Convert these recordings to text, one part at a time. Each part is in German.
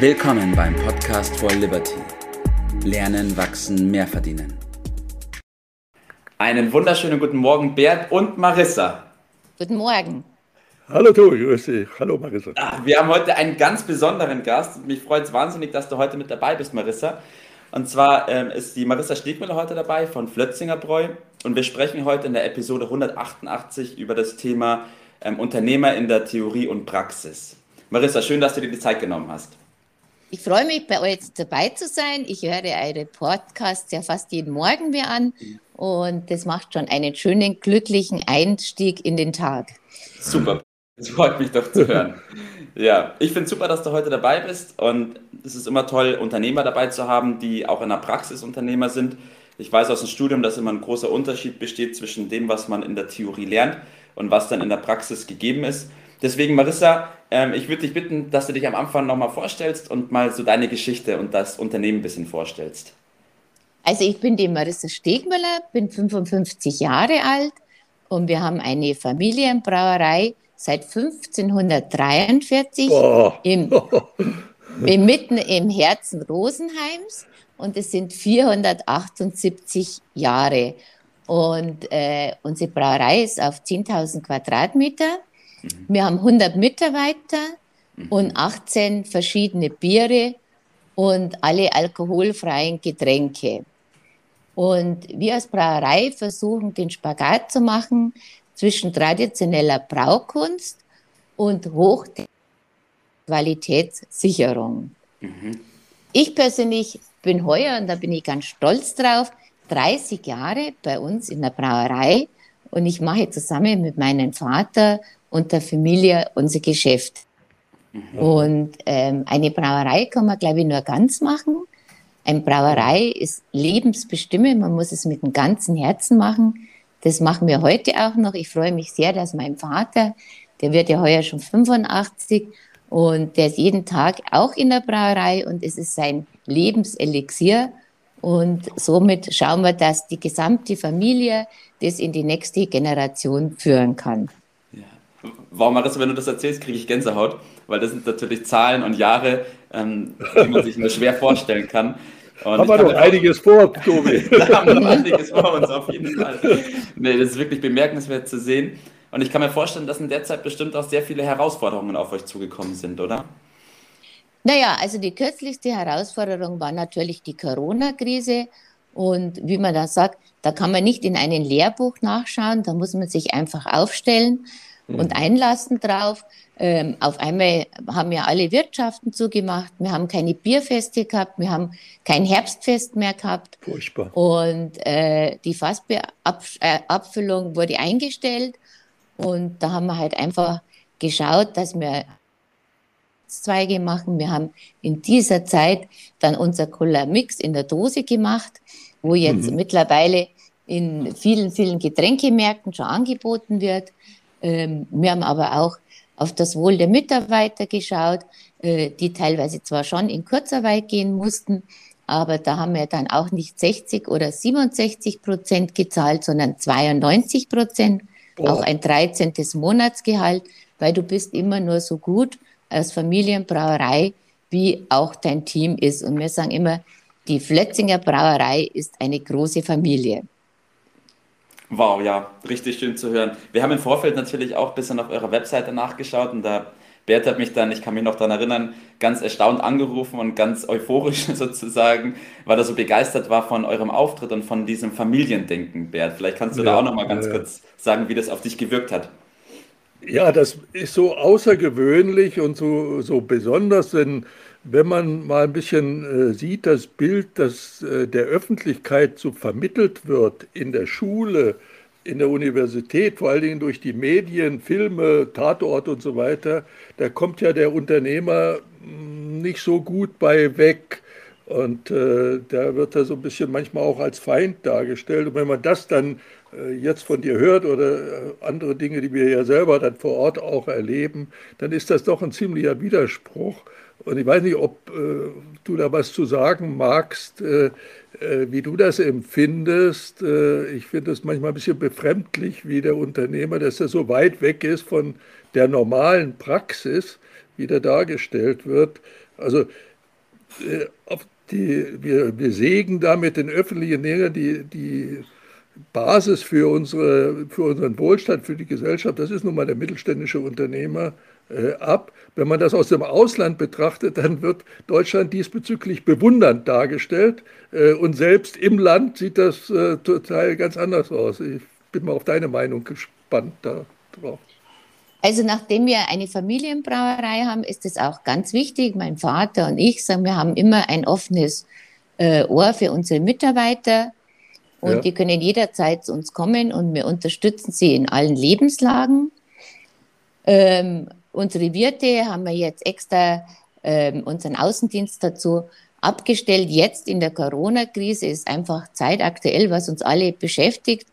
Willkommen beim Podcast for Liberty. Lernen, wachsen, mehr verdienen. Einen wunderschönen guten Morgen, Bert und Marissa. Guten Morgen. Hallo Tobi, grüß dich. Hallo Marissa. Ah, wir haben heute einen ganz besonderen Gast. Mich freut es wahnsinnig, dass du heute mit dabei bist, Marissa. Und zwar ähm, ist die Marissa Striegmüller heute dabei von Flötzinger Bräu. Und wir sprechen heute in der Episode 188 über das Thema ähm, Unternehmer in der Theorie und Praxis. Marissa, schön, dass du dir die Zeit genommen hast. Ich freue mich, bei euch dabei zu sein. Ich höre eure Podcasts ja fast jeden Morgen mir an und das macht schon einen schönen, glücklichen Einstieg in den Tag. Super, das freut mich doch zu hören. Ja, ich finde super, dass du heute dabei bist und es ist immer toll, Unternehmer dabei zu haben, die auch in der Praxis Unternehmer sind. Ich weiß aus dem Studium, dass immer ein großer Unterschied besteht zwischen dem, was man in der Theorie lernt und was dann in der Praxis gegeben ist. Deswegen, Marissa, ähm, ich würde dich bitten, dass du dich am Anfang nochmal vorstellst und mal so deine Geschichte und das Unternehmen ein bisschen vorstellst. Also ich bin die Marissa Stegmüller, bin 55 Jahre alt und wir haben eine Familienbrauerei seit 1543 im, im, mitten im Herzen Rosenheims und es sind 478 Jahre. Und äh, unsere Brauerei ist auf 10.000 Quadratmeter Mhm. Wir haben 100 Mitarbeiter mhm. und 18 verschiedene Biere und alle alkoholfreien Getränke. Und wir als Brauerei versuchen den Spagat zu machen zwischen traditioneller Braukunst und Hochqualitätssicherung. Mhm. Ich persönlich bin heuer, und da bin ich ganz stolz drauf, 30 Jahre bei uns in der Brauerei und ich mache zusammen mit meinem Vater und der Familie unser Geschäft. Mhm. Und ähm, eine Brauerei kann man, glaube ich, nur ganz machen. Eine Brauerei ist lebensbestimmend, man muss es mit dem ganzen Herzen machen. Das machen wir heute auch noch. Ich freue mich sehr, dass mein Vater, der wird ja heuer schon 85 und der ist jeden Tag auch in der Brauerei und es ist sein Lebenselixier. Und somit schauen wir, dass die gesamte Familie das in die nächste Generation führen kann. Warum, Marissa, wenn du das erzählst, kriege ich Gänsehaut, weil das sind natürlich Zahlen und Jahre, ähm, die man sich nur schwer vorstellen kann. Und haben wir noch einiges vor, Tobi. da haben wir noch einiges vor uns, auf jeden Fall. Nee, das ist wirklich bemerkenswert zu sehen. Und ich kann mir vorstellen, dass in der Zeit bestimmt auch sehr viele Herausforderungen auf euch zugekommen sind, oder? Naja, also die kürzlichste Herausforderung war natürlich die Corona-Krise. Und wie man da sagt, da kann man nicht in einem Lehrbuch nachschauen, da muss man sich einfach aufstellen und mhm. einlassen drauf. Ähm, auf einmal haben ja alle Wirtschaften zugemacht. Wir haben keine Bierfeste gehabt. Wir haben kein Herbstfest mehr gehabt. Furchtbar. Und äh, die Fassabfüllung wurde eingestellt. Und da haben wir halt einfach geschaut, dass wir Zweige machen. Wir haben in dieser Zeit dann unser Cola Mix in der Dose gemacht, wo jetzt mhm. mittlerweile in vielen, vielen Getränkemärkten schon angeboten wird. Ähm, wir haben aber auch auf das Wohl der Mitarbeiter geschaut, äh, die teilweise zwar schon in Kurzarbeit gehen mussten, aber da haben wir dann auch nicht 60 oder 67 Prozent gezahlt, sondern 92 Prozent, auch ein 13. Monatsgehalt, weil du bist immer nur so gut als Familienbrauerei, wie auch dein Team ist. Und wir sagen immer, die Flötzinger Brauerei ist eine große Familie. Wow, ja, richtig schön zu hören. Wir haben im Vorfeld natürlich auch ein bisschen auf eurer Webseite nachgeschaut und da Bert hat mich dann, ich kann mich noch daran erinnern, ganz erstaunt angerufen und ganz euphorisch sozusagen, weil er so begeistert war von eurem Auftritt und von diesem Familiendenken, Bert. Vielleicht kannst du ja, da auch noch mal ganz ja. kurz sagen, wie das auf dich gewirkt hat. Ja, das ist so außergewöhnlich und so, so besonders, denn wenn man mal ein bisschen äh, sieht, das Bild, das äh, der Öffentlichkeit so vermittelt wird in der Schule, in der Universität, vor allen Dingen durch die Medien, Filme, Tatort und so weiter, da kommt ja der Unternehmer hm, nicht so gut bei weg. Und äh, da wird er so ein bisschen manchmal auch als Feind dargestellt. Und wenn man das dann äh, jetzt von dir hört oder äh, andere Dinge, die wir ja selber dann vor Ort auch erleben, dann ist das doch ein ziemlicher Widerspruch. Und ich weiß nicht, ob äh, du da was zu sagen magst, äh wie du das empfindest. Äh, ich finde es manchmal ein bisschen befremdlich, wie der Unternehmer, dass er so weit weg ist von der normalen Praxis, wie der dargestellt wird. Also auf die, wir, wir sägen damit den öffentlichen Näher die, die Basis für, unsere, für unseren Wohlstand, für die Gesellschaft, das ist nun mal der mittelständische Unternehmer, äh, ab. Wenn man das aus dem Ausland betrachtet, dann wird Deutschland diesbezüglich bewundernd dargestellt. Äh, und selbst im Land sieht das äh, total ganz anders aus. Ich bin mal auf deine Meinung gespannt darauf. Also nachdem wir eine Familienbrauerei haben, ist es auch ganz wichtig. Mein Vater und ich sagen, wir haben immer ein offenes äh, Ohr für unsere Mitarbeiter und ja. die können jederzeit zu uns kommen und wir unterstützen sie in allen Lebenslagen. Ähm, unsere Wirte haben wir jetzt extra ähm, unseren Außendienst dazu abgestellt. Jetzt in der Corona-Krise ist einfach zeitaktuell, was uns alle beschäftigt.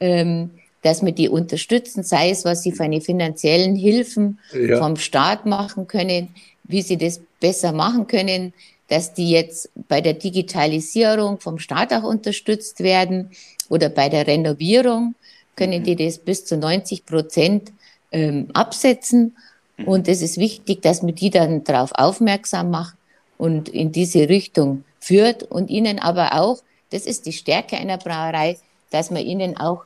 Ähm, dass wir die unterstützen, sei es, was sie für eine finanziellen Hilfen ja. vom Staat machen können, wie sie das besser machen können, dass die jetzt bei der Digitalisierung vom Staat auch unterstützt werden oder bei der Renovierung können mhm. die das bis zu 90 Prozent ähm, absetzen. Mhm. Und es ist wichtig, dass man die dann darauf aufmerksam macht und in diese Richtung führt und ihnen aber auch, das ist die Stärke einer Brauerei, dass man ihnen auch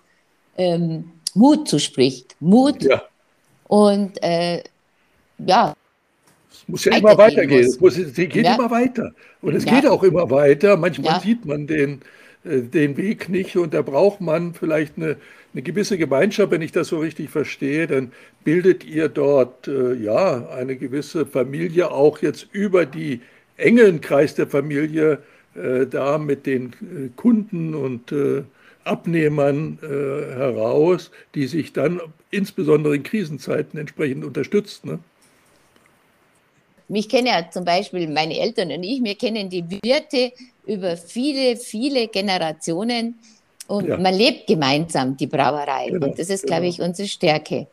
ähm, Mut zuspricht. Mut. Ja. Und äh, ja. Muss ja immer weitergehen. Es, muss, es geht ja. immer weiter. Und es ja. geht auch immer weiter. Manchmal ja. sieht man den, äh, den Weg nicht und da braucht man vielleicht eine, eine gewisse Gemeinschaft, wenn ich das so richtig verstehe, dann bildet ihr dort äh, ja eine gewisse Familie auch jetzt über die engen Kreis der Familie äh, da mit den Kunden und Abnehmern äh, heraus, die sich dann insbesondere in Krisenzeiten entsprechend unterstützt. Ne? Mich kennen ja zum Beispiel meine Eltern und ich, wir kennen die Wirte über viele, viele Generationen und ja. man lebt gemeinsam die Brauerei. Genau, und das ist, genau. glaube ich, unsere Stärke.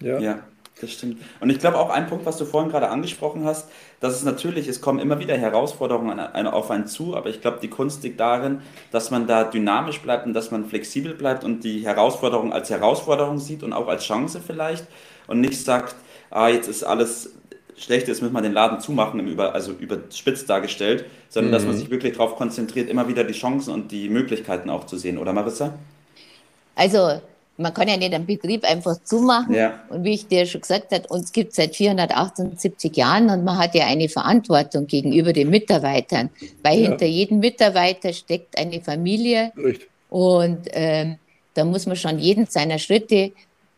Ja. ja das stimmt. Und ich glaube auch ein Punkt, was du vorhin gerade angesprochen hast, dass es natürlich, es kommen immer wieder Herausforderungen auf einen zu, aber ich glaube, die Kunst liegt darin, dass man da dynamisch bleibt und dass man flexibel bleibt und die Herausforderung als Herausforderung sieht und auch als Chance vielleicht und nicht sagt, ah, jetzt ist alles schlecht, jetzt müssen wir den Laden zumachen, über, also überspitzt dargestellt, sondern mhm. dass man mhm. sich wirklich darauf konzentriert, immer wieder die Chancen und die Möglichkeiten auch zu sehen, oder Marissa? Also man kann ja nicht einen Betrieb einfach zumachen. Ja. Und wie ich dir schon gesagt habe, uns gibt es seit 478 Jahren und man hat ja eine Verantwortung gegenüber den Mitarbeitern, weil ja. hinter jedem Mitarbeiter steckt eine Familie. Richtig. Und ähm, da muss man schon jeden seiner Schritte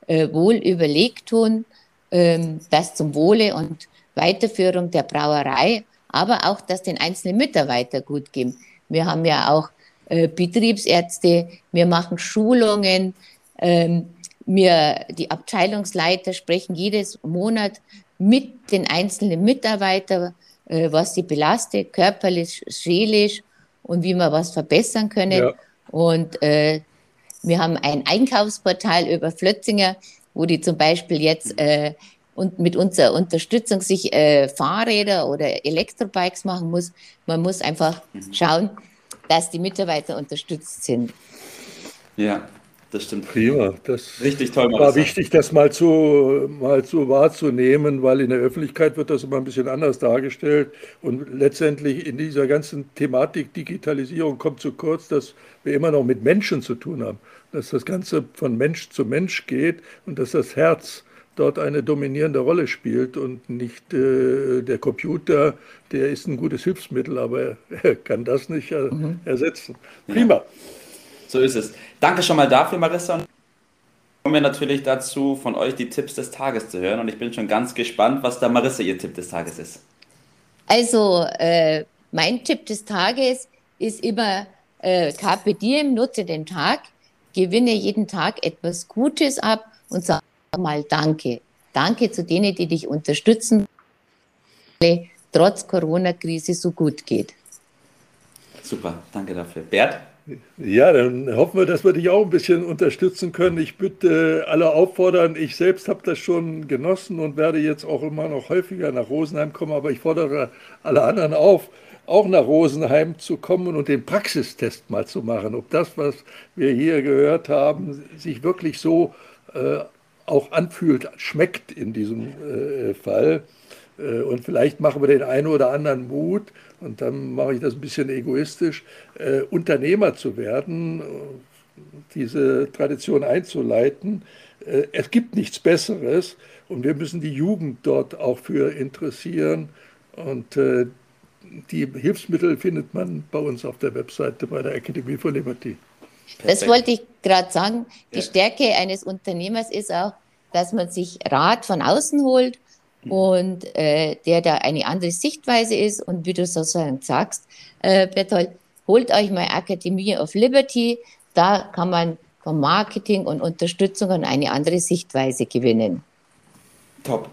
äh, wohl überlegt tun, das zum Wohle und Weiterführung der Brauerei, aber auch, dass den einzelnen Mitarbeiter gut geht. Wir haben ja auch äh, Betriebsärzte, wir machen Schulungen, ähm, wir, die Abteilungsleiter sprechen jedes Monat mit den einzelnen Mitarbeitern, äh, was sie belastet, körperlich, seelisch und wie wir was verbessern können. Ja. Und äh, wir haben ein Einkaufsportal über Flötzinger, wo die zum Beispiel jetzt äh, und mit unserer Unterstützung sich äh, Fahrräder oder Elektrobikes machen muss. Man muss einfach mhm. schauen, dass die Mitarbeiter unterstützt sind. Ja, das stimmt. Prima. Das Richtig toll. War wichtig, das mal zu, mal zu wahrzunehmen, weil in der Öffentlichkeit wird das immer ein bisschen anders dargestellt. Und letztendlich in dieser ganzen Thematik Digitalisierung kommt zu kurz, dass wir immer noch mit Menschen zu tun haben. Dass das Ganze von Mensch zu Mensch geht und dass das Herz dort eine dominierende Rolle spielt und nicht äh, der Computer, der ist ein gutes Hilfsmittel, aber er kann das nicht äh, mhm. ersetzen. Prima. Ja. So ist es. Danke schon mal dafür, Marissa. Und kommen wir natürlich dazu, von euch die Tipps des Tages zu hören. Und ich bin schon ganz gespannt, was da Marissa ihr Tipp des Tages ist. Also, äh, mein Tipp des Tages ist immer äh, Carpe Diem, nutze den Tag, gewinne jeden Tag etwas Gutes ab und sag mal Danke. Danke zu denen, die dich unterstützen, trotz Corona-Krise so gut geht. Super, danke dafür. Bert? Ja, dann hoffen wir, dass wir dich auch ein bisschen unterstützen können. Ich bitte alle auffordern, ich selbst habe das schon genossen und werde jetzt auch immer noch häufiger nach Rosenheim kommen, aber ich fordere alle anderen auf, auch nach Rosenheim zu kommen und den Praxistest mal zu machen, ob das, was wir hier gehört haben, sich wirklich so äh, auch anfühlt, schmeckt in diesem äh, Fall. Äh, und vielleicht machen wir den einen oder anderen Mut, und dann mache ich das ein bisschen egoistisch, äh, Unternehmer zu werden, diese Tradition einzuleiten. Äh, es gibt nichts Besseres und wir müssen die Jugend dort auch für interessieren. Und äh, die Hilfsmittel findet man bei uns auf der Webseite bei der Academy for Liberty. Das wollte ich gerade sagen. Die ja. Stärke eines Unternehmers ist auch, dass man sich Rat von außen holt und äh, der da eine andere Sichtweise ist. Und wie du sozusagen sagst, äh, Berthold, holt euch mal Academy of Liberty. Da kann man vom Marketing und Unterstützung und eine andere Sichtweise gewinnen. Top.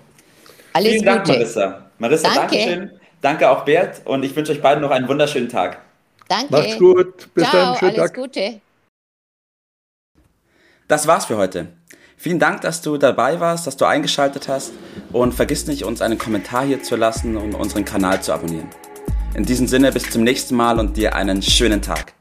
Alles Vielen Gute. Dank, Marissa. Marissa, danke. schön. Danke auch Bert und ich wünsche euch beiden noch einen wunderschönen Tag. Danke. Macht's gut. Bis Ciao, dann. Schönen alles Tag. Gute. Das war's für heute. Vielen Dank, dass du dabei warst, dass du eingeschaltet hast und vergiss nicht, uns einen Kommentar hier zu lassen und unseren Kanal zu abonnieren. In diesem Sinne, bis zum nächsten Mal und dir einen schönen Tag.